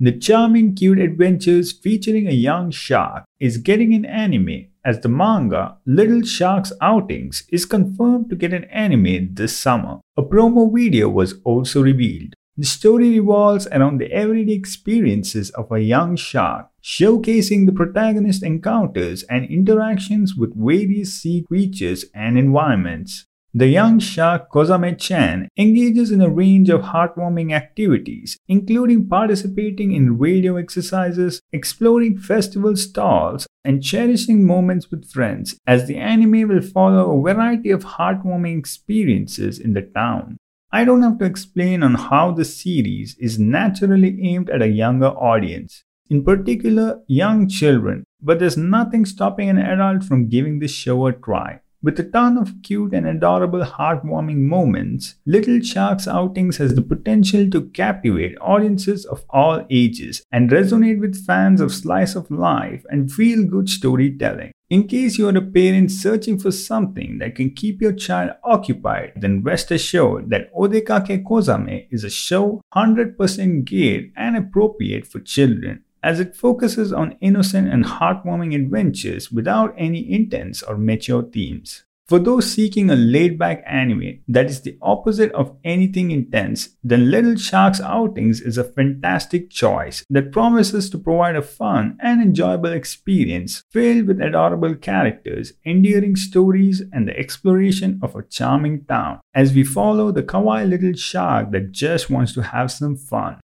The charming, cute adventures featuring a young shark is getting an anime as the manga Little Shark's Outings is confirmed to get an anime this summer. A promo video was also revealed. The story revolves around the everyday experiences of a young shark, showcasing the protagonist's encounters and interactions with various sea creatures and environments. The young shark Kozame-chan engages in a range of heartwarming activities, including participating in radio exercises, exploring festival stalls, and cherishing moments with friends, as the anime will follow a variety of heartwarming experiences in the town. I don't have to explain on how the series is naturally aimed at a younger audience, in particular young children, but there's nothing stopping an adult from giving this show a try. With a ton of cute and adorable heartwarming moments, Little Shark's Outings has the potential to captivate audiences of all ages and resonate with fans of slice of life and feel good storytelling. In case you are a parent searching for something that can keep your child occupied, then rest assured that Odekake Kozame is a show 100% geared and appropriate for children as it focuses on innocent and heartwarming adventures without any intense or mature themes. For those seeking a laid back anime that is the opposite of anything intense, then Little Shark's Outings is a fantastic choice that promises to provide a fun and enjoyable experience filled with adorable characters, endearing stories, and the exploration of a charming town as we follow the kawaii little shark that just wants to have some fun.